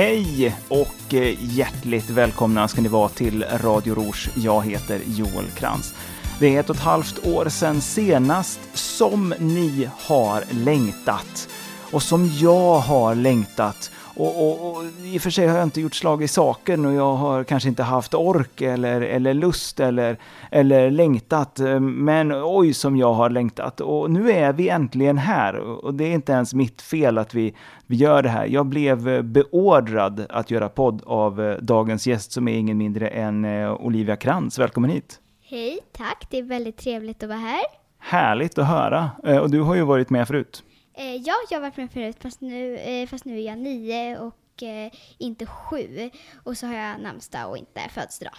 Hej och eh, hjärtligt välkomna ska ni vara till Radio Rouge. Jag heter Joel Krantz. Det är ett och ett halvt år sedan senast som ni har längtat och som jag har längtat. Och, och, och, I och för sig har jag inte gjort slag i saken och jag har kanske inte haft ork eller, eller lust eller, eller längtat. Men oj som jag har längtat. Och nu är vi äntligen här. Och det är inte ens mitt fel att vi, vi gör det här. Jag blev beordrad att göra podd av dagens gäst som är ingen mindre än eh, Olivia Krantz. Välkommen hit! Hej, tack. Det är väldigt trevligt att vara här. Härligt att höra. Och du har ju varit med förut. Eh, ja, jag har varit med förut fast nu, eh, fast nu är jag nio och eh, inte sju. Och så har jag namnsdag och inte födelsedag.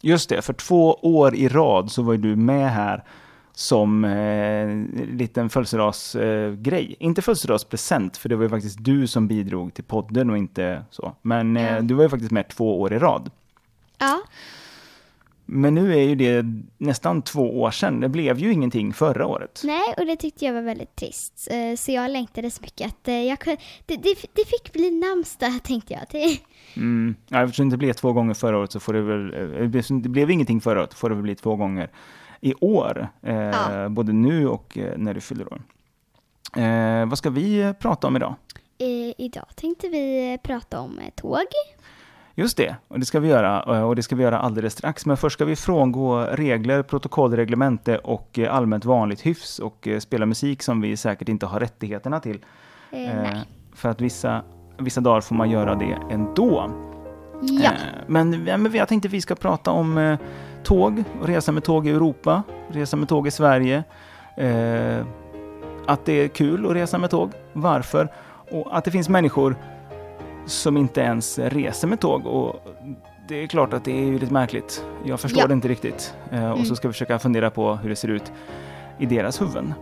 Just det, för två år i rad så var du med här som eh, liten födelsedagsgrej. Eh, inte födelsedagspresent, för det var ju faktiskt du som bidrog till podden och inte så. Men eh, du var ju faktiskt med två år i rad. Ja. Men nu är ju det nästan två år sedan. Det blev ju ingenting förra året. Nej, och det tyckte jag var väldigt trist. Eh, så jag längtade så mycket att eh, jag kunde, det, det, det fick bli namnsdag, tänkte jag. Till. Mm. Ja, eftersom det blev två gånger förra året så får det väl, eh, det blev ingenting förra året, får det väl bli två gånger i år. ja. Både nu och när du fyller år. Vad ska vi prata om idag? Idag tänkte vi prata om tåg. Just det, och det ska vi göra och det ska vi göra alldeles strax. Men först ska vi frångå regler, protokollreglemente och allmänt vanligt hyfs och spela musik som vi säkert inte har rättigheterna till. Eh, eh, för att vissa, vissa dagar får man göra det ändå. Ja. Eh, men, men jag tänkte att vi ska prata om eh, tåg och resa med tåg i Europa, resa med tåg i Sverige. Eh, att det är kul att resa med tåg, varför? Och att det finns människor som inte ens reser med tåg. Och det är klart att det är ju lite märkligt. Jag förstår ja. det inte riktigt. Eh, och mm. så ska vi försöka fundera på hur det ser ut i deras huvuden.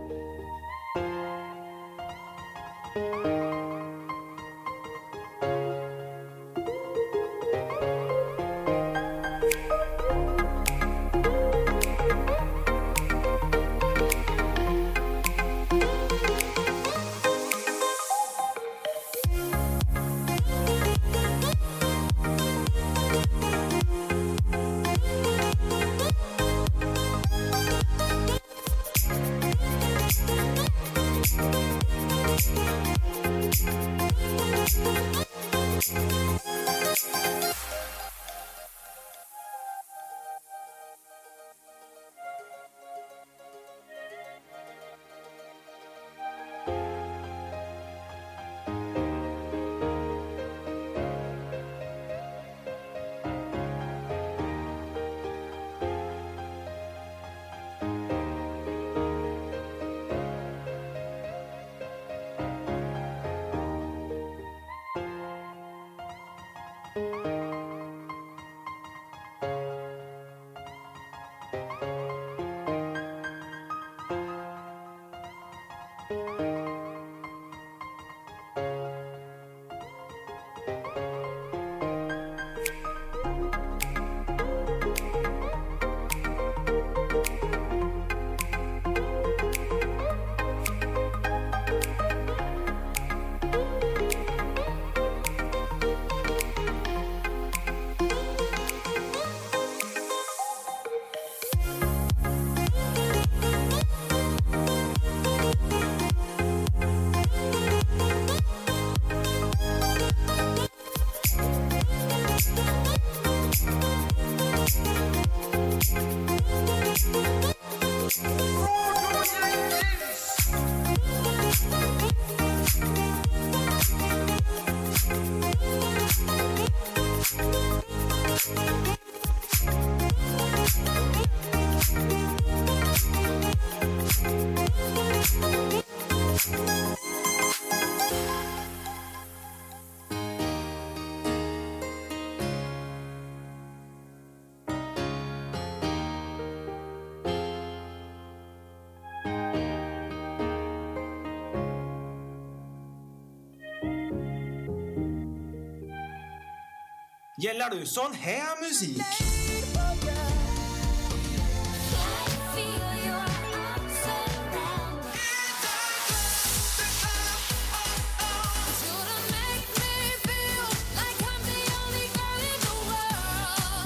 Gillar du sån här musik?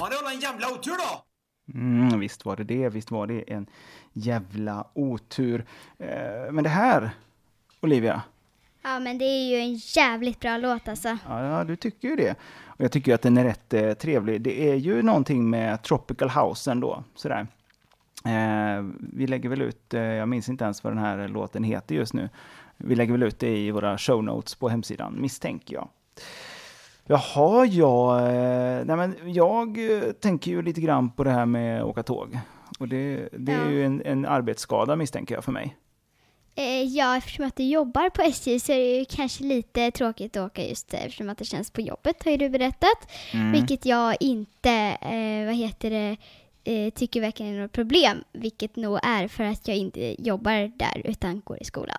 Var det en jävla otur då? Mm, visst var det det, visst var det en jävla otur. Eh, men det här, Olivia, Ja, men det är ju en jävligt bra låt alltså. ja, du tycker ju det. Och jag tycker att den är rätt eh, trevlig. Det är ju någonting med Tropical House ändå, sådär. Eh, vi lägger väl ut, eh, jag minns inte ens vad den här låten heter just nu. Vi lägger väl ut det i våra show notes på hemsidan, misstänker jag. Jaha, ja, eh, nej men jag eh, tänker ju lite grann på det här med att åka tåg. Och det, det är Ja. ju en, en arbetsskada misstänker jag för mig. Eh, ja, eftersom att du jobbar på SJ så är det ju kanske lite tråkigt att åka just eftersom att det känns på jobbet, har ju du berättat. Mm. Vilket jag inte, eh, vad heter det, eh, tycker verkligen är något problem. Vilket nog är för att jag inte jobbar där utan går i skolan.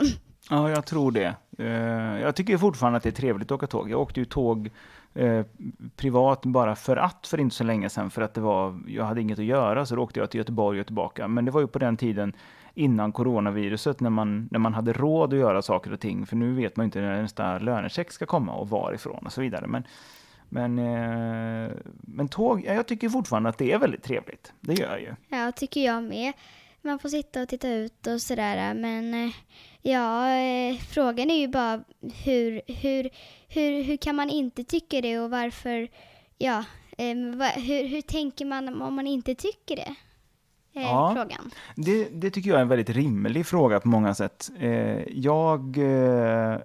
Ja, jag tror det. Eh, Jag tycker fortfarande att det är trevligt att åka tåg. Jag åkte ju tåg eh, privat bara för att för inte så länge sedan för att det var, jag hade inget att göra så då åkte jag till Göteborg och tillbaka. Men det var ju på den tiden innan coronaviruset när man, när man hade råd att göra saker och ting. För nu vet man ju inte när nästa lönecheck ska komma och varifrån och så vidare. Men, men, eh, men tåg, ja, jag tycker fortfarande att det är väldigt trevligt. Det gör jag ju. Ja, tycker jag med. Man får sitta och titta ut och sådär. Men eh, ja, eh, frågan är ju bara hur, hur, hur, hur kan man inte tycka det och varför, ja, eh, hur, hur tänker man om man inte tycker det? Eh, Ja. Frågan. Det, det tycker jag är en väldigt rimlig fråga på många sätt. Eh, jag eh,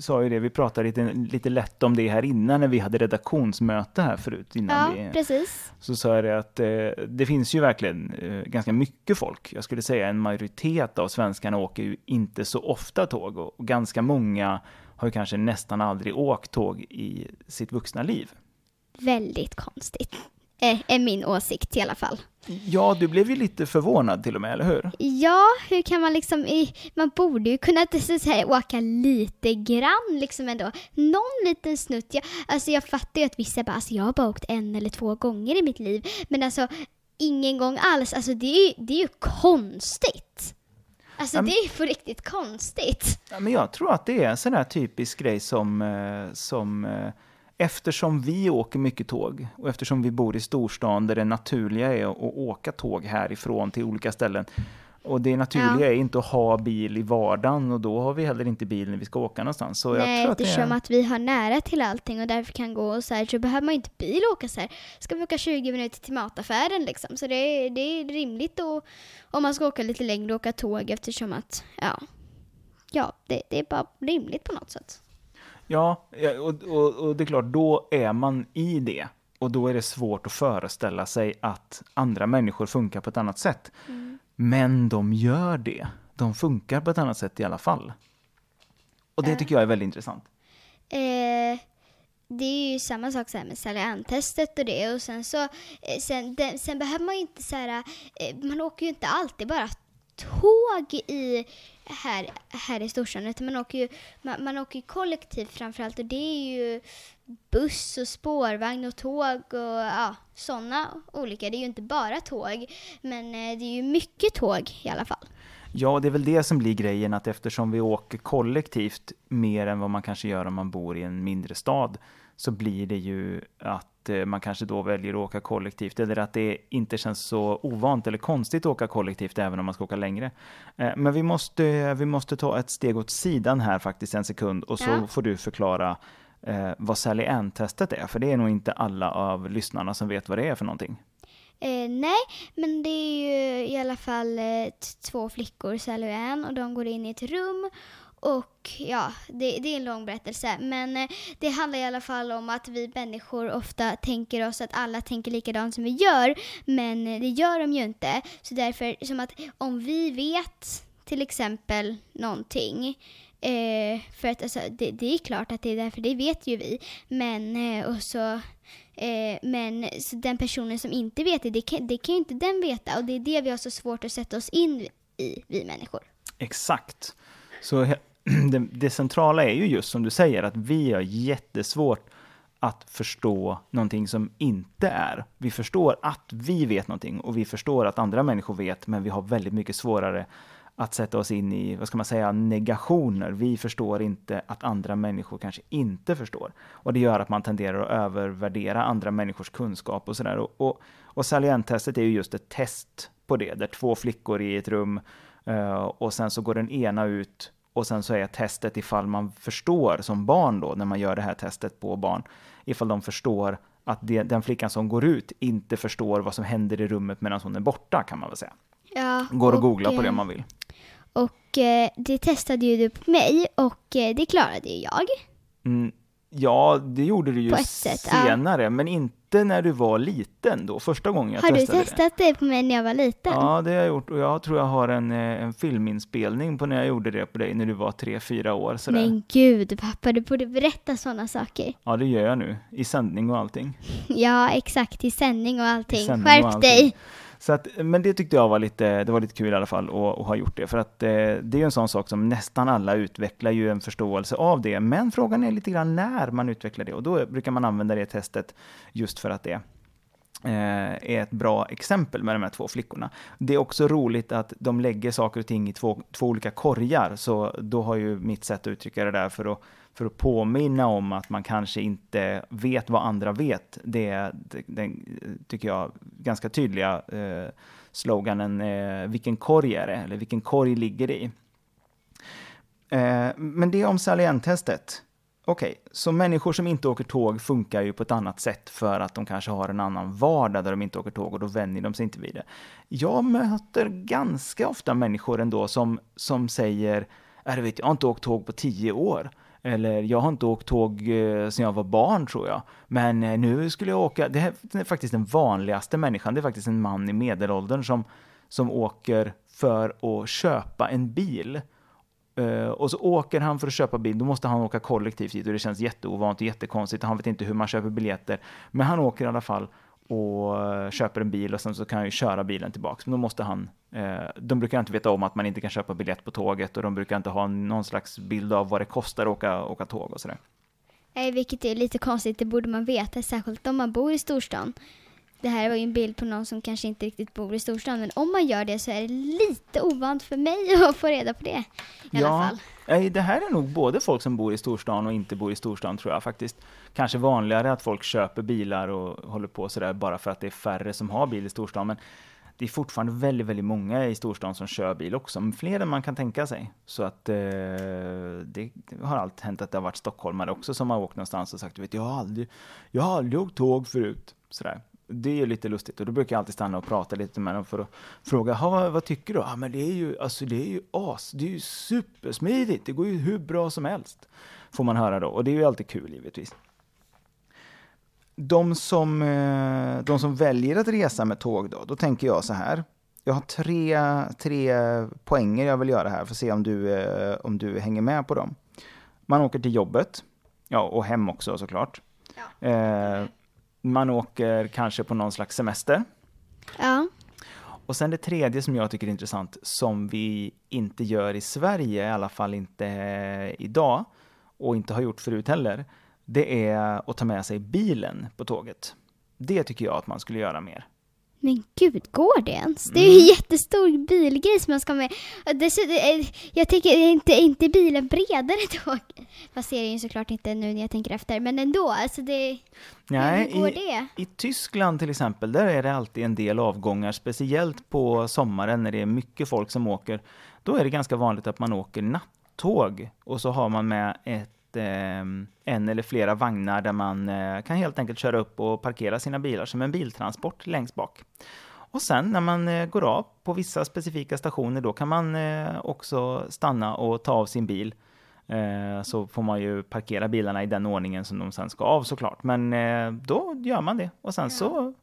sa ju det, vi pratade lite, lite lätt om det här innan när vi hade redaktionsmöte här förut. Innan Ja, vi, precis. så sa jag det att eh, det finns ju verkligen eh, ganska mycket folk. Jag skulle säga en majoritet av svenskarna åker ju inte så ofta tåg och, och ganska många har ju kanske nästan aldrig åkt tåg i sitt vuxna liv. Väldigt konstigt. Eh, är min åsikt i alla fall. Ja, du blev ju lite förvånad till och med, eller hur? Ja, hur kan man liksom, i- man borde ju kunna så säga, åka lite grann liksom ändå. Någon liten snutt. Jag, alltså jag fattar ju att vissa bara, alltså jag har bara åkt en eller två gånger i mitt liv. Men alltså ingen gång alls, alltså det är ju, det är ju konstigt. Alltså Ja, men- det är ju på riktigt konstigt. Ja, men jag tror att det är en sån här typisk grej som, eh, som eh, eftersom vi åker mycket tåg och eftersom vi bor i storstan där det naturliga är att åka tåg härifrån till olika ställen. Och det naturliga Ja. är inte att ha bil i vardagen och då har vi heller inte bil när vi ska åka någonstans. Så jag Nej, tror att det eftersom är... att vi har nära till allting och därför kan gå och så här så behöver man inte bil och åka så här. Ska vi åka 20 minuter till mataffären liksom? Så det är, det är rimligt och om man ska åka lite längre åka tåg eftersom att, ja, ja, det, det är bara rimligt på något sätt. Ja, och, och, och det är klart, då är man i det. Och då är det svårt att föreställa sig att andra människor funkar på ett annat sätt. Men de gör det. De funkar på ett annat sätt i alla fall. Och det tycker jag är väldigt intressant. Eh, det är ju samma sak så med Sally Ann-testet och det och sen så, eh, sen, den, sen behöver man ju inte så här, eh, man åker ju inte alltid bara tåg i här, här i storstan utan man åker ju, man, man åker ju kollektivt framförallt och det är ju buss och spårvagn och tåg och ja, sådana olika. Det är ju inte bara tåg men eh, det är ju mycket tåg i alla fall. Ja, det är väl det som blir grejen, att eftersom vi åker kollektivt mer än vad man kanske gör om man bor i en mindre stad, så blir det ju att eh, man kanske då väljer att åka kollektivt, eller att det inte känns så ovant eller konstigt att åka kollektivt även om man ska åka längre. Eh, Men vi måste, vi måste ta ett steg åt sidan här faktiskt en sekund, och så Ja. får du förklara eh, vad Sally Ann-testet är, för det är nog inte alla av lyssnarna som vet vad det är för någonting. Eh, nej, men det är ju i alla fall eh, två flickor, Sally och Ann, och de går in i ett rum. Och ja, det, det är en lång berättelse. Men eh, det handlar i alla fall om att vi människor ofta tänker oss att alla tänker likadant som vi gör. Men eh, det gör de ju inte. Så därför, som att om vi vet till exempel någonting. Eh, för att alltså, det, det är klart att det är därför, det vet ju vi. Men eh, och så Eh, men så den personen som inte vet det, det kan, det kan ju inte den veta. Och det är det vi har så svårt att sätta oss in i, vi människor. Exakt. Så det, det centrala är ju just som du säger att vi har jättesvårt att förstå någonting som inte är. Vi förstår att vi vet någonting och vi förstår att andra människor vet, men vi har väldigt mycket svårare att sätta oss in i, vad ska man säga, negationer. Vi förstår inte att andra människor kanske inte förstår. Och det gör att man tenderar att övervärdera andra människors kunskap och sådär. Och, och, och salienttestet är ju just ett test på det, där två flickor i ett rum uh, och sen så går den ena ut och sen så är testet ifall man förstår som barn då, när man gör det här testet på barn, ifall de förstår att det, den flickan som går ut inte förstår vad som händer i rummet medan hon är borta, kan man väl säga. Ja, Går att och, googla på det eh, om man vill. Och eh, det testade ju du på mig och eh, det klarade ju jag. Mm, ja, det gjorde du ju sätt, ja. senare, men inte när du var liten då, första gången jag Har du testade det. testat det på mig när jag var liten? Ja, det har jag gjort och jag tror jag har en, eh, en filminspelning på när jag gjorde det på dig när du var tre, fyra år sådär. Men gud pappa, du borde berätta sådana saker. Ja, det gör jag nu, i sändning och allting. Ja, exakt, i sändning och allting. sändning Skärp och allting. dig! Så att, men det tyckte jag var lite, det var lite kul i alla fall att, att ha gjort det. För att eh, det är ju en sån sak som nästan alla utvecklar ju en förståelse av det. Men frågan är lite grann när man utvecklar det. Och då brukar man använda det testet just för att det eh, är ett bra exempel med de här två flickorna. Det är också roligt att de lägger saker och ting i två, två olika korgar, så då har ju mitt sätt att uttrycka det där för att, för att påminna om att man kanske inte vet vad andra vet. Det är den, tycker jag, ganska tydliga eh, sloganen eh, “Vilken korg är det?” eller “Vilken korg ligger det i?” eh, Men det om salienttestet. Okej, så människor som inte åker tåg funkar ju på ett annat sätt för att de kanske har en annan vardag där de inte åker tåg och då vänjer de sig inte vid det. Jag möter ganska ofta människor ändå som, som säger "Äh, vet, jag har inte åkt tåg på tio år. Eller jag har inte åkt tåg eh, sedan jag var barn tror jag. Men eh, nu skulle jag åka, det här är faktiskt den vanligaste människan, det är faktiskt en man i medelåldern som, som åker för att köpa en bil. Uh, och så åker han för att köpa bil, då måste han åka kollektivt dit och det känns jätteovant och jättekonstigt. Han vet inte hur man köper biljetter. Men han åker i alla fall och eh, köper en bil och sen så kan han ju köra bilen tillbaks. Men då måste han, eh, de brukar inte veta om att man inte kan köpa biljett på tåget och de brukar inte ha någon slags bild av vad det kostar att åka, åka tåg och sådär. Nej, vilket är lite konstigt, det borde man veta, särskilt om man bor i storstan. Det här var ju en bild på någon som kanske inte riktigt bor i storstan, men om man gör det så är det lite ovant för mig att få reda på det. I alla fall. Det här är nog både folk som bor i storstan och inte bor i storstan tror jag faktiskt. Kanske vanligare att folk köper bilar och håller på sådär bara för att det är färre som har bil i storstan. Men det är fortfarande väldigt, väldigt många i storstan som kör bil också. Men fler än man kan tänka sig. Så att eh, det har alltid hänt att det har varit stockholmare också som har åkt någonstans och sagt du vet, jag har aldrig, jag har aldrig åkt tåg förut. Sådär. Det är ju lite lustigt och då brukar jag alltid stanna och prata lite med dem för att fråga, "Ha, vad, tycker du? Ja, men det är ju, alltså det är ju as, det är ju supersmidigt, det går ju hur bra som helst. Får man höra då, och det är ju alltid kul givetvis. De som, eh, de som väljer att resa med tåg då, då tänker jag så här. Jag har tre, tre poänger jag vill göra här, för att se om du, eh, om du hänger med på dem. Man åker till jobbet, ja, och hem också såklart. Eh, man åker kanske på någon slags semester. Ja. Och sen det tredje som jag tycker är intressant, som vi inte gör i Sverige, i alla fall inte idag, och inte har gjort förut heller, det är att ta med sig bilen på tåget. Det tycker jag att man skulle göra mer. Men gud, går det ens? Det är Mm. ju en jättestor bilgrej som man ska med. Dessutom, eh, jag tänker, är inte, inte bilen bredare tåg? Fast det är den ju såklart inte nu när jag tänker efter, men ändå. Alltså det, Nej, hur går i, det? I Tyskland till exempel, där är det alltid en del avgångar, speciellt på sommaren när det är mycket folk som åker. Då är det ganska vanligt att man åker nattåg och så har man med ett, eh, en eller flera vagnar där man eh, kan helt enkelt köra upp och parkera sina bilar som en biltransport längst bak. Och sen när man eh, går av på vissa specifika stationer, då kan man eh, också stanna och ta av sin bil. Så får man ju parkera bilarna i den ordningen som de sen ska av såklart. Men då gör man det och sen, så,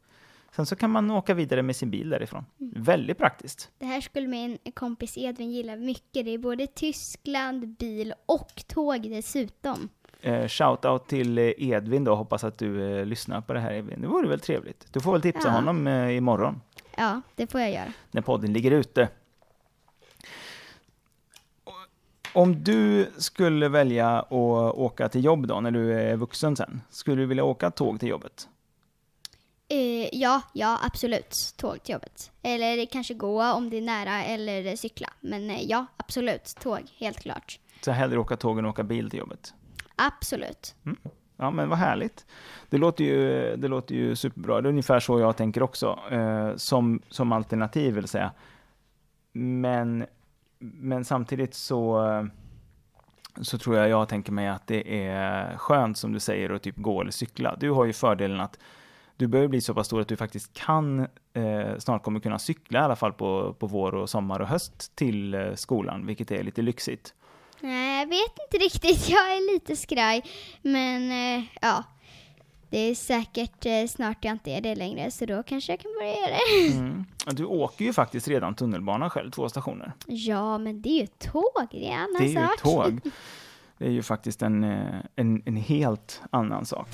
sen så kan man åka vidare med sin bil därifrån. Väldigt praktiskt. Det här skulle min kompis Edvin gilla mycket. Det är både Tyskland, bil och tåg dessutom. Eh, Shoutout till eh, Edvin då, hoppas att du eh, lyssnar på det här Edvin. Det vore väl trevligt. Du får väl tipsa Ja. honom eh, imorgon Ja, det får jag göra. när podden ligger ute. Om du skulle välja att åka till jobb då, när du är vuxen sen, skulle du vilja åka tåg till jobbet? Eh, ja, ja, absolut. Tåg till jobbet. Eller kanske gå om det är nära eller cykla. Men eh, ja, absolut. Tåg, helt klart. Så hellre åka tåg än åka bil till jobbet? Absolut. Ja, men vad härligt. Det låter ju, det låter ju superbra. Det är ungefär så jag tänker också, eh, som, som alternativ vill säga. Men, men samtidigt så, så tror jag jag tänker mig att det är skönt som du säger att typ gå eller cykla. Du har ju fördelen att du börjar bli så pass stor att du faktiskt kan, eh, snart kommer kunna cykla i alla fall på, på vår och sommar och höst till eh, skolan, vilket är lite lyxigt. Nej, jag vet inte riktigt. Jag är lite skraj. Men eh, ja, det är säkert eh, snart jag inte är det längre. Så då kanske jag kan börja göra det. Mm. Du åker ju faktiskt redan tunnelbana själv, två stationer. Ja, men det är ju tåg. Det är en annan Det är ju sak. ett tåg. Det är ju faktiskt en, eh, en, en helt annan sak.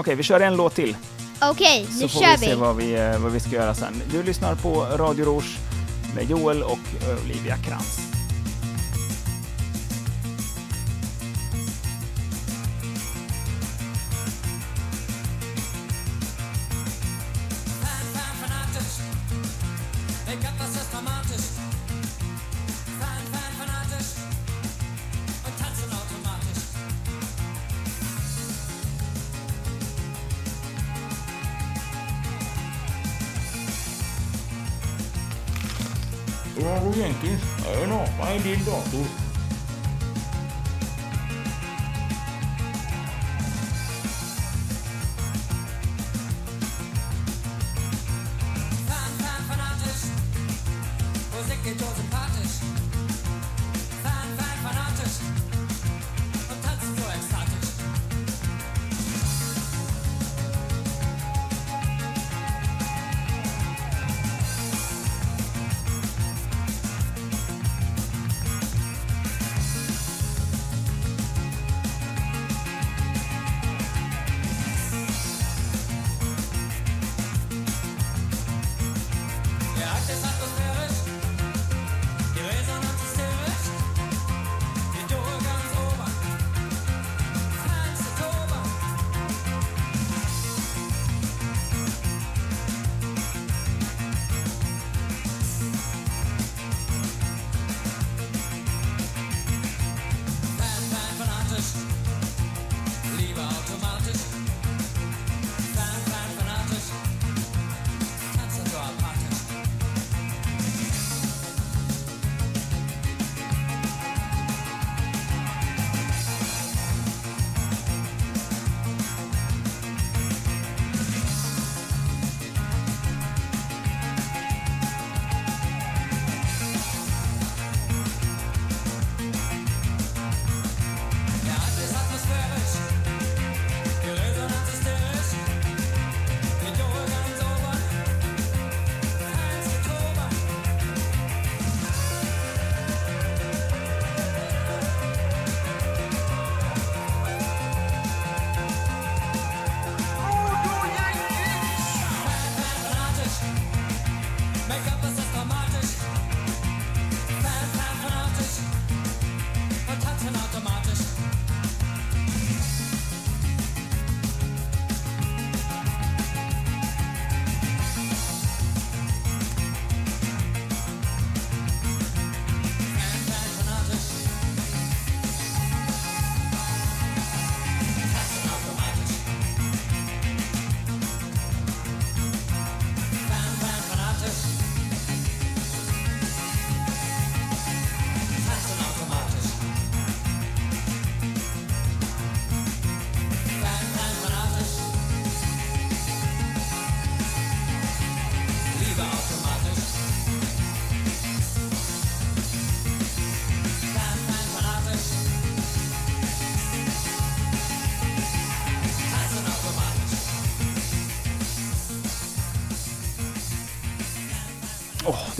Okej, vi kör en låt till. Okej, Så nu får kör vi se vi. vad vi, eh, vad vi ska göra sen. Du lyssnar på Radio Rouge med Joel och Olivia Krantz. Är en apa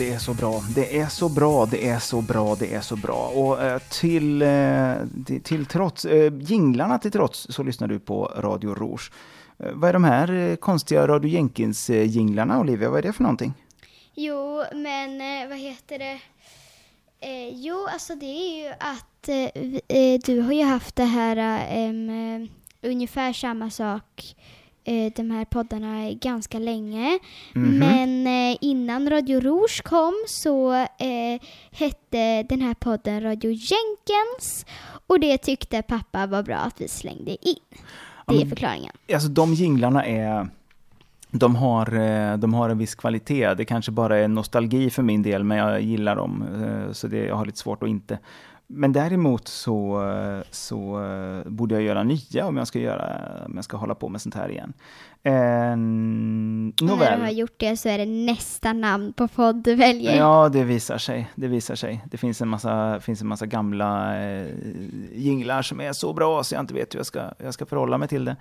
det är så bra. Det är så bra, det är så bra, det är så bra. Och eh, till, eh, till, trots, eh, jinglarna till trots, så lyssnar du på Radio Rouge. Eh, vad är de här eh, konstiga Radio Jenkins-jinglarna, eh, Olivia? Vad är det för någonting? Jo, men eh, vad heter det? Eh, jo, alltså det är ju att eh, eh du har ju haft det här eh, eh ungefär samma sak eh, de här poddarna ganska länge. Mhm. Men eh, innan Radio Rouge kom så eh, hette den här podden Radio Jenkins och det tyckte pappa var bra att vi slängde in. Det är men- förklaringen. Alltså de jinglarna är... De har, eh, de har en viss kvalitet. Det kanske bara är nostalgi för min del, men jag gillar dem. eh, Så det, jag har lite svårt att inte. Men däremot så, så eh, borde jag göra nya om jag ska, göra, om jag ska hålla på med sånt här igen. Eh, när du har gjort det så är det nästa namn på podd du väljer. Ja, det visar sig. Det visar sig. Det finns en massa, finns en massa gamla eh, jinglar som är så bra så jag inte vet hur jag ska, jag ska förhålla mig till det.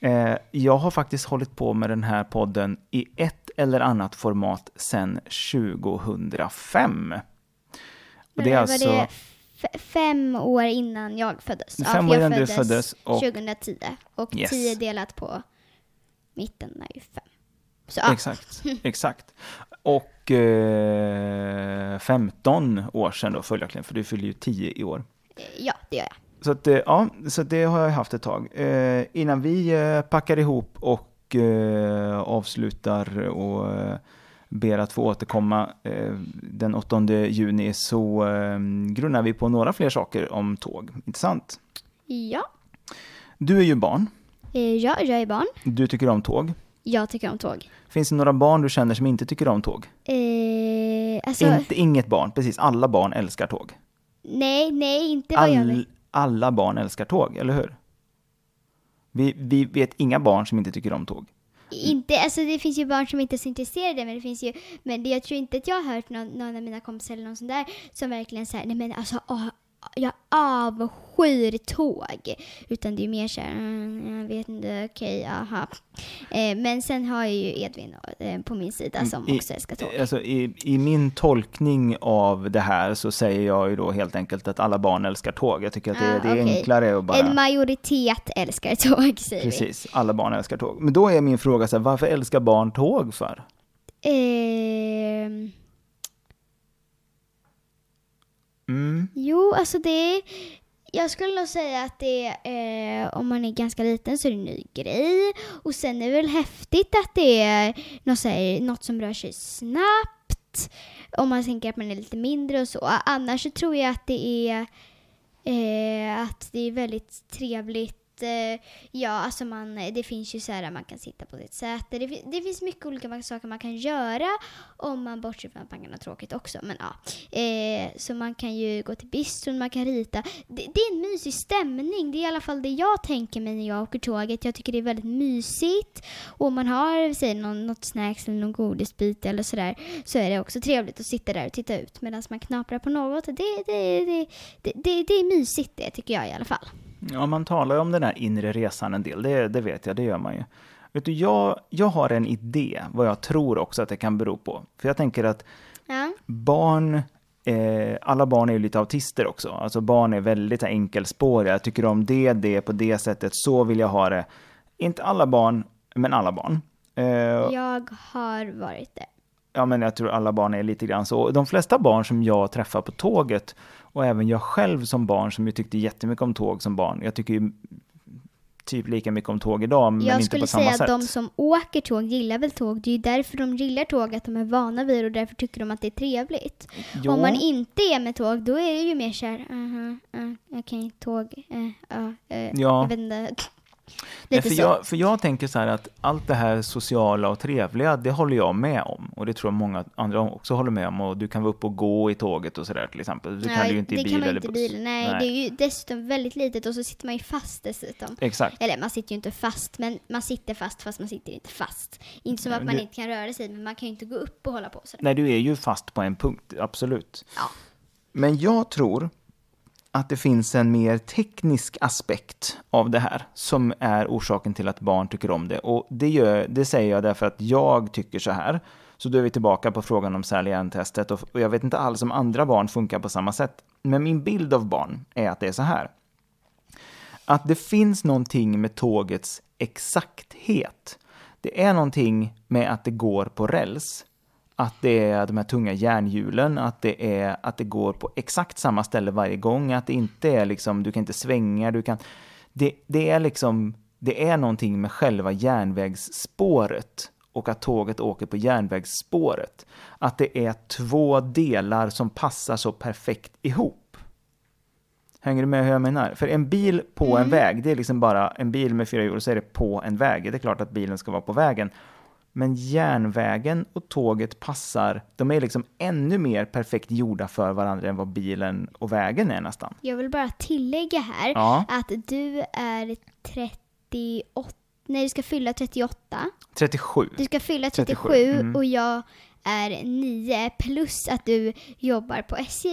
Eh, jag har faktiskt hållit på med den här podden i ett eller annat format sedan 2005. Och det är alltså... det fem år innan jag föddes. Fem år innan du föddes och- 2010. Och Yes. 10 delat på mitten är ju fem. Så ja, Exakt, exakt. Och eh, 15 år sedan då följaktligen, för du fyller ju 10 i år. eh, ja, det gör jag. Så, att, eh, ja, så det har jag haft ett tag. Eh, innan vi eh, packar ihop och eh, avslutar och ber att få återkomma eh, den 8 juni så eh, grunnar vi på några fler saker om tåg. Inte sant? Ja, Du är ju barn. eh, ja, jag är barn. Du tycker om tåg. Jag tycker om tåg. Finns det några barn du känner som inte tycker om tåg? Eh, alltså, Inte, inget barn, precis. Alla barn älskar tåg. nej, nej, inte vad jag All, vill. alla barn älskar tåg, eller hur? Vi, vi vet inga barn som inte tycker om tåg. Mm. Inte, alltså det finns ju barn som inte är så intresserade men det finns ju, men det, jag tror inte att jag har hört någon, någon av mina kompisar eller någon sån där som verkligen säger nej men alltså åh, jag avskyr tåg. Utan det är mer såhär, mm, jag vet inte, okej, aha. Eh, men sen har jag ju Edvin eh, på min sida som I- också älskar tåg. Alltså, i, I min tolkning av det här så säger jag ju då helt enkelt att alla barn älskar tåg. Jag tycker att det, Ah, det är okej. enklare att bara... En majoritet älskar tåg säger Precis, alla barn älskar tåg. Men då är min fråga så här, varför älskar barn tåg för? vi. Eh, Mm. Jo, alltså det är, jag skulle nog säga att det är, eh, om man är ganska liten så är det en ny grej. Och sen är det väl häftigt att det är något, så här, något som rör sig snabbt. Om man tänker att man är lite mindre och så. Annars så tror jag att det är eh, att det är väldigt trevligt Eh, ja, alltså man, det finns ju så här man kan sitta på sitt säte. Det, det finns mycket olika saker man kan göra om man bortser från att man kan ha tråkigt också. Men ja, eh, så man kan ju gå till bistron, man kan rita. Det, det är en mysig stämning. Det är i alla fall det jag tänker mig när jag åker tåget. Jag tycker det är väldigt mysigt. Och om man har säg, någon, något snacks eller någon godisbit eller sådär så är det också trevligt att sitta där och titta ut medan man knaprar på något. Det, det, det, det, det, det är mysigt det tycker jag i alla fall. Ja, man talar ju om den här inre resan en del, det, det vet jag, det gör man ju. Vet du, jag, jag har en idé vad jag tror också att det kan bero på. För jag tänker att Ja. barn, eh, alla barn är ju lite autister också. Alltså barn är väldigt enkelspåriga. Jag tycker om det, det på det sättet, så vill jag ha det. Inte alla barn, men alla barn. Eh, Jag har varit det. Ja, men jag tror alla barn är lite grann så. De flesta barn som jag träffar på tåget och även jag själv som barn som ju tyckte jättemycket om tåg som barn. Jag tycker ju typ lika mycket om tåg idag, men jag inte skulle på samma säga sätt. att de som åker tåg gillar väl tåg. Det är ju därför de gillar tåg, att de är vana vid det och därför tycker de att det är trevligt. Jo. Om man inte är med tåg, då är det ju mer såhär, aha, uh, okej, tåg, eh, ja, eh, Ja. jag vet inte. Nej, för, så. jag, för jag tänker så här att allt det här sociala och trevliga, det håller jag med om. Och det tror jag många andra också håller med om. Och du kan vara uppe och gå i tåget och sådär till exempel. Kan Nej, du ju inte i bil kan eller inte i buss. bilen. Nej, det är ju dessutom väldigt litet och så sitter man ju fast dessutom. Exakt. Eller man sitter ju inte fast, men man sitter fast fast man sitter inte fast. Inte som Nej, att man det- inte kan röra sig, men man kan ju inte gå upp och hålla på sådär. Nej, du är ju fast på en punkt, absolut. Ja. Men jag tror att det finns en mer teknisk aspekt av det här som är orsaken till att barn tycker om det. Och det, gör, det säger jag därför att jag tycker så här. Så då är vi tillbaka på frågan om särlärandetestet och, och jag vet inte alls om andra barn funkar på samma sätt. Men min bild av barn är att det är så här. Att det finns någonting med tågets exakthet. Det är någonting med att det går på räls. Att det är de här tunga järnhjulen, att det, är, att det går på exakt samma ställe varje gång, att det inte är liksom, du kan inte svänga, du kan... Det, det är liksom, det är någonting med själva järnvägsspåret och att tåget åker på järnvägsspåret. Att det är två delar som passar så perfekt ihop. Hänger du med hur jag menar? För en bil på en väg, det är liksom bara en bil med fyra hjul så är det på en väg. Det är klart att bilen ska vara på vägen. Men järnvägen och tåget passar, de är liksom ännu mer perfekt gjorda för varandra än vad bilen och vägen är nästan. Jag vill bara tillägga här Ja. att du är 38, nej du ska fylla 38. 37. Du ska fylla 37, 37 mm. och jag är 9 plus att du jobbar på SJ.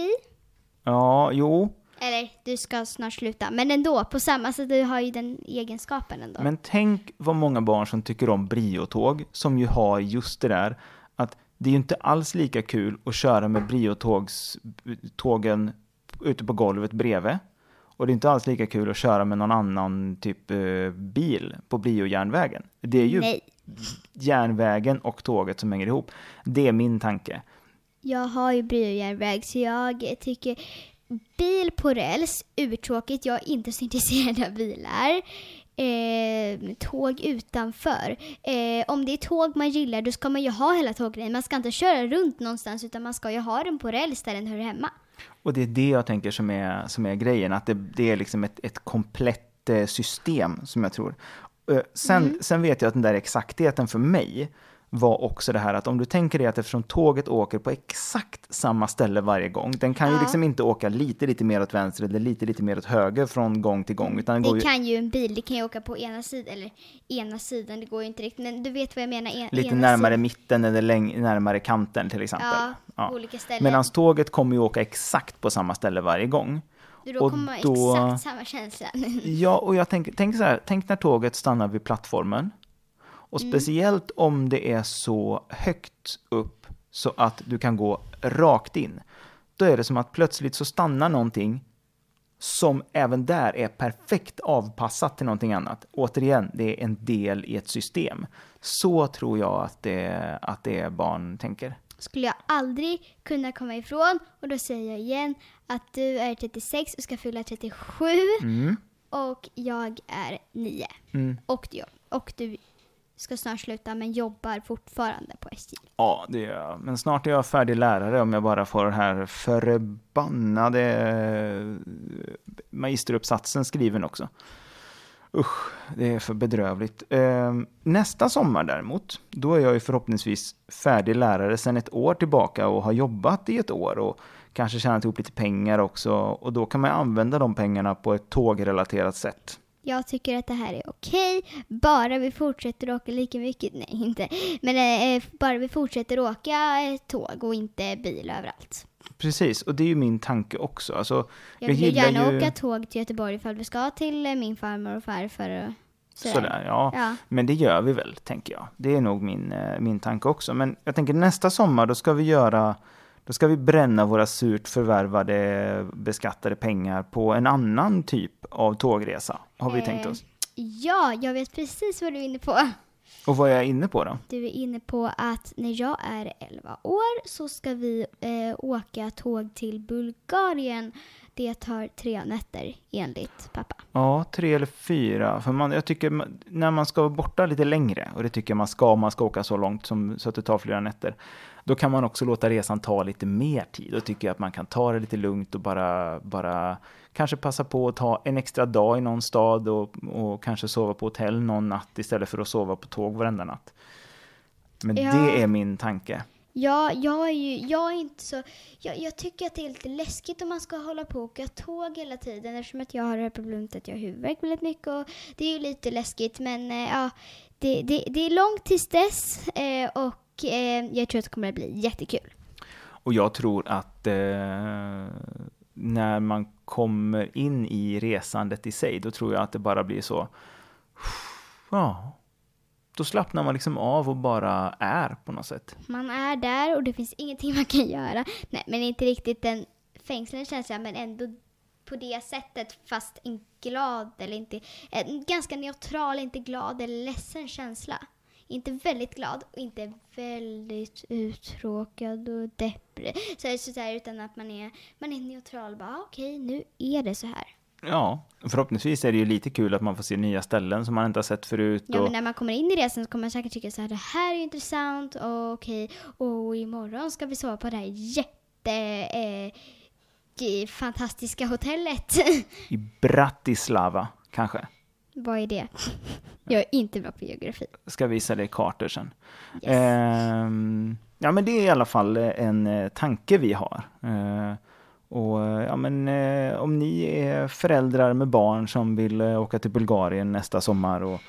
Ja, jo. Eller du ska snart sluta, men ändå på samma sätt, du har ju den egenskapen ändå. Men tänk vad många barn som tycker om briotåg, som ju har just det där att det är ju inte alls lika kul att köra med briotågen ute på golvet bredvid. Och det är inte alls lika kul att köra med någon annan typ eh, bil på briojärnvägen. Det är ju Nej, järnvägen och tåget som hänger ihop. Det är min tanke. jag har ju briojärnväg så jag tycker bil på räls, urtråkigt. Jag är inte så intresserad av bilar. Eh, tåg utanför. Eh, om det är tåg man gillar då ska man ju ha hela tåggrejen. Man ska inte köra runt någonstans utan man ska ju ha den på räls där den hör hemma. Och det är det jag tänker som är, som är grejen, att det, det är liksom ett, ett komplett eh, system som jag tror. Eh, Sen, sen vet jag att den där exaktheten för mig var också det här att om du tänker dig att eftersom tåget åker på exakt samma ställe varje gång, den kan ju Ja. liksom inte åka lite, lite mer åt vänster eller lite, lite mer åt höger från gång till gång, utan Det ju kan ju en bil, det kan ju åka på ena sidan, eller ena sidan, det går ju inte riktigt, men du vet vad jag menar. En, lite närmare sidan. mitten eller läng- närmare kanten till exempel. Ja, på olika ställen. Medan tåget kommer ju åka exakt på samma ställe varje gång. Då och kommer då- exakt samma känsla. Ja, och jag tänker, tänk så här, tänk när tåget stannar vid plattformen. Och speciellt om det är så högt upp så att du kan gå rakt in. Då är det som att plötsligt så stannar någonting som även där är perfekt avpassat till någonting annat. Återigen, det är en del i ett system. Så tror jag att det, att det är barn tänker. skulle jag aldrig kunna komma ifrån. Och då säger jag igen att du är 36 och ska fylla 37. Och jag är 9. Och, du, och du ska snart sluta men jobbar fortfarande på SJ. Ja, det gör jag. Men snart är jag färdig lärare om jag bara får den här förbannade eh, magisteruppsatsen skriven också. Usch, det är för bedrövligt. Ehm, nästa sommar däremot, då är jag ju förhoppningsvis färdig lärare sedan ett år tillbaka och har jobbat i ett år och kanske tjänat ihop lite pengar också. Och då kan man använda de pengarna på ett tågrelaterat sätt. Jag tycker att det här är okej, bara vi fortsätter åka lika mycket, nej inte, men eh, bara vi fortsätter åka eh, tåg och inte bil överallt. Precis, och det är ju min tanke också. Alltså, Jag jag vill gärna ju... åka tåg till Göteborg ifall vi ska till eh, min farmor och farfar och sådär. Sådär, ja. Ja. Men det gör vi väl, tänker jag. Det är nog min, eh, min tanke också. Men jag tänker nästa sommar, då ska vi göra då ska vi bränna våra surt förvärvade beskattade pengar på en annan typ av tågresa, har vi tänkt Eh, oss. Ja, jag vet precis vad du är inne på. Och vad är jag inne på då? Du är inne på att när jag är 11 år så ska vi eh, åka tåg till Bulgarien. Det tar tre nätter enligt pappa. Ja, tre eller fyra. För man, jag tycker när man ska vara borta lite längre, och det tycker jag man ska om man ska åka så långt som, så att det tar flera nätter, då kan man också låta resan ta lite mer tid. Då tycker jag att man kan ta det lite lugnt och bara, bara kanske passa på att ta en extra dag i någon stad och, och kanske sova på hotell någon natt istället för att sova på tåg varenda natt. Men Ja. det är min tanke. Ja, jag är ju, jag är inte så, jag, jag tycker att det är lite läskigt om man ska hålla på och åka tåg hela tiden eftersom att jag har det här problemet att jag har huvudvärk väldigt mycket och det är ju lite läskigt men eh, ja, det, det, det är långt tills dess eh, och eh, jag tror att det kommer att bli jättekul. Och jag tror att eh, när man kommer in i resandet i sig, då tror jag att det bara blir så, ja, då slappnar man liksom av och bara är på något sätt. Man är där och det finns ingenting man kan göra. Nej, men inte riktigt en fängslande känsla, men ändå på det sättet, fast en glad eller inte, en ganska neutral, inte glad eller ledsen känsla. Inte väldigt glad och inte väldigt uttråkad och depprig. Så, så där, utan att man är, man är neutral. Bara, ah, okej, nu är det så här. Ja, förhoppningsvis är det ju lite kul att man får se nya ställen som man inte har sett förut. Ja, och... men när man kommer in i resan så kommer man säkert tycka så här, det här är ju intressant och okej, och imorgon ska vi sova på det här jätte eh, i fantastiska hotellet. I Bratislava, kanske. Vad är det? Jag är inte bra på geografi. Ska visa dig kartor sen. Yes. Ehm, ja, men det är i alla fall en eh, tanke vi har. Eh, och eh, ja, men eh, om ni är föräldrar med barn som vill eh, åka till Bulgarien nästa sommar och,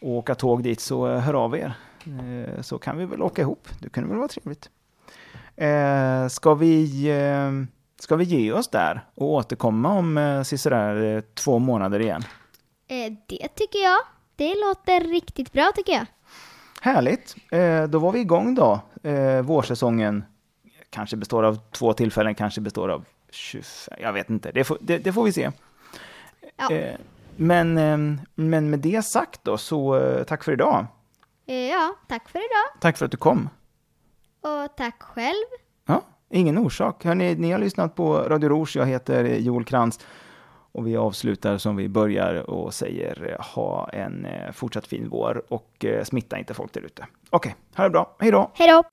och åka tåg dit så eh, hör av er. Eh, så kan vi väl åka ihop. Det kunde väl vara trevligt. Eh, ska vi eh, Ska vi ge oss där och återkomma om eh, eh, två månader igen? Eh, det tycker jag. Det låter riktigt bra tycker jag. Härligt! Eh, då var vi igång då. Eh, vårsäsongen kanske består av två tillfällen, kanske består av 25, jag vet inte. Det får, det, det får vi se. Ja. Eh, men, men med det sagt då, så tack för idag. Ja, tack för idag. Tack för att du kom. Och tack själv. Ja, ingen orsak. Hörrni, ni har lyssnat på Radio Rouge. Jag heter Joel Krantz. Och vi avslutar som vi börjar och säger eh, ha en eh, fortsatt fin vår och eh, smitta inte folk där ute. Okej, ha det bra. Hej då! Hej då!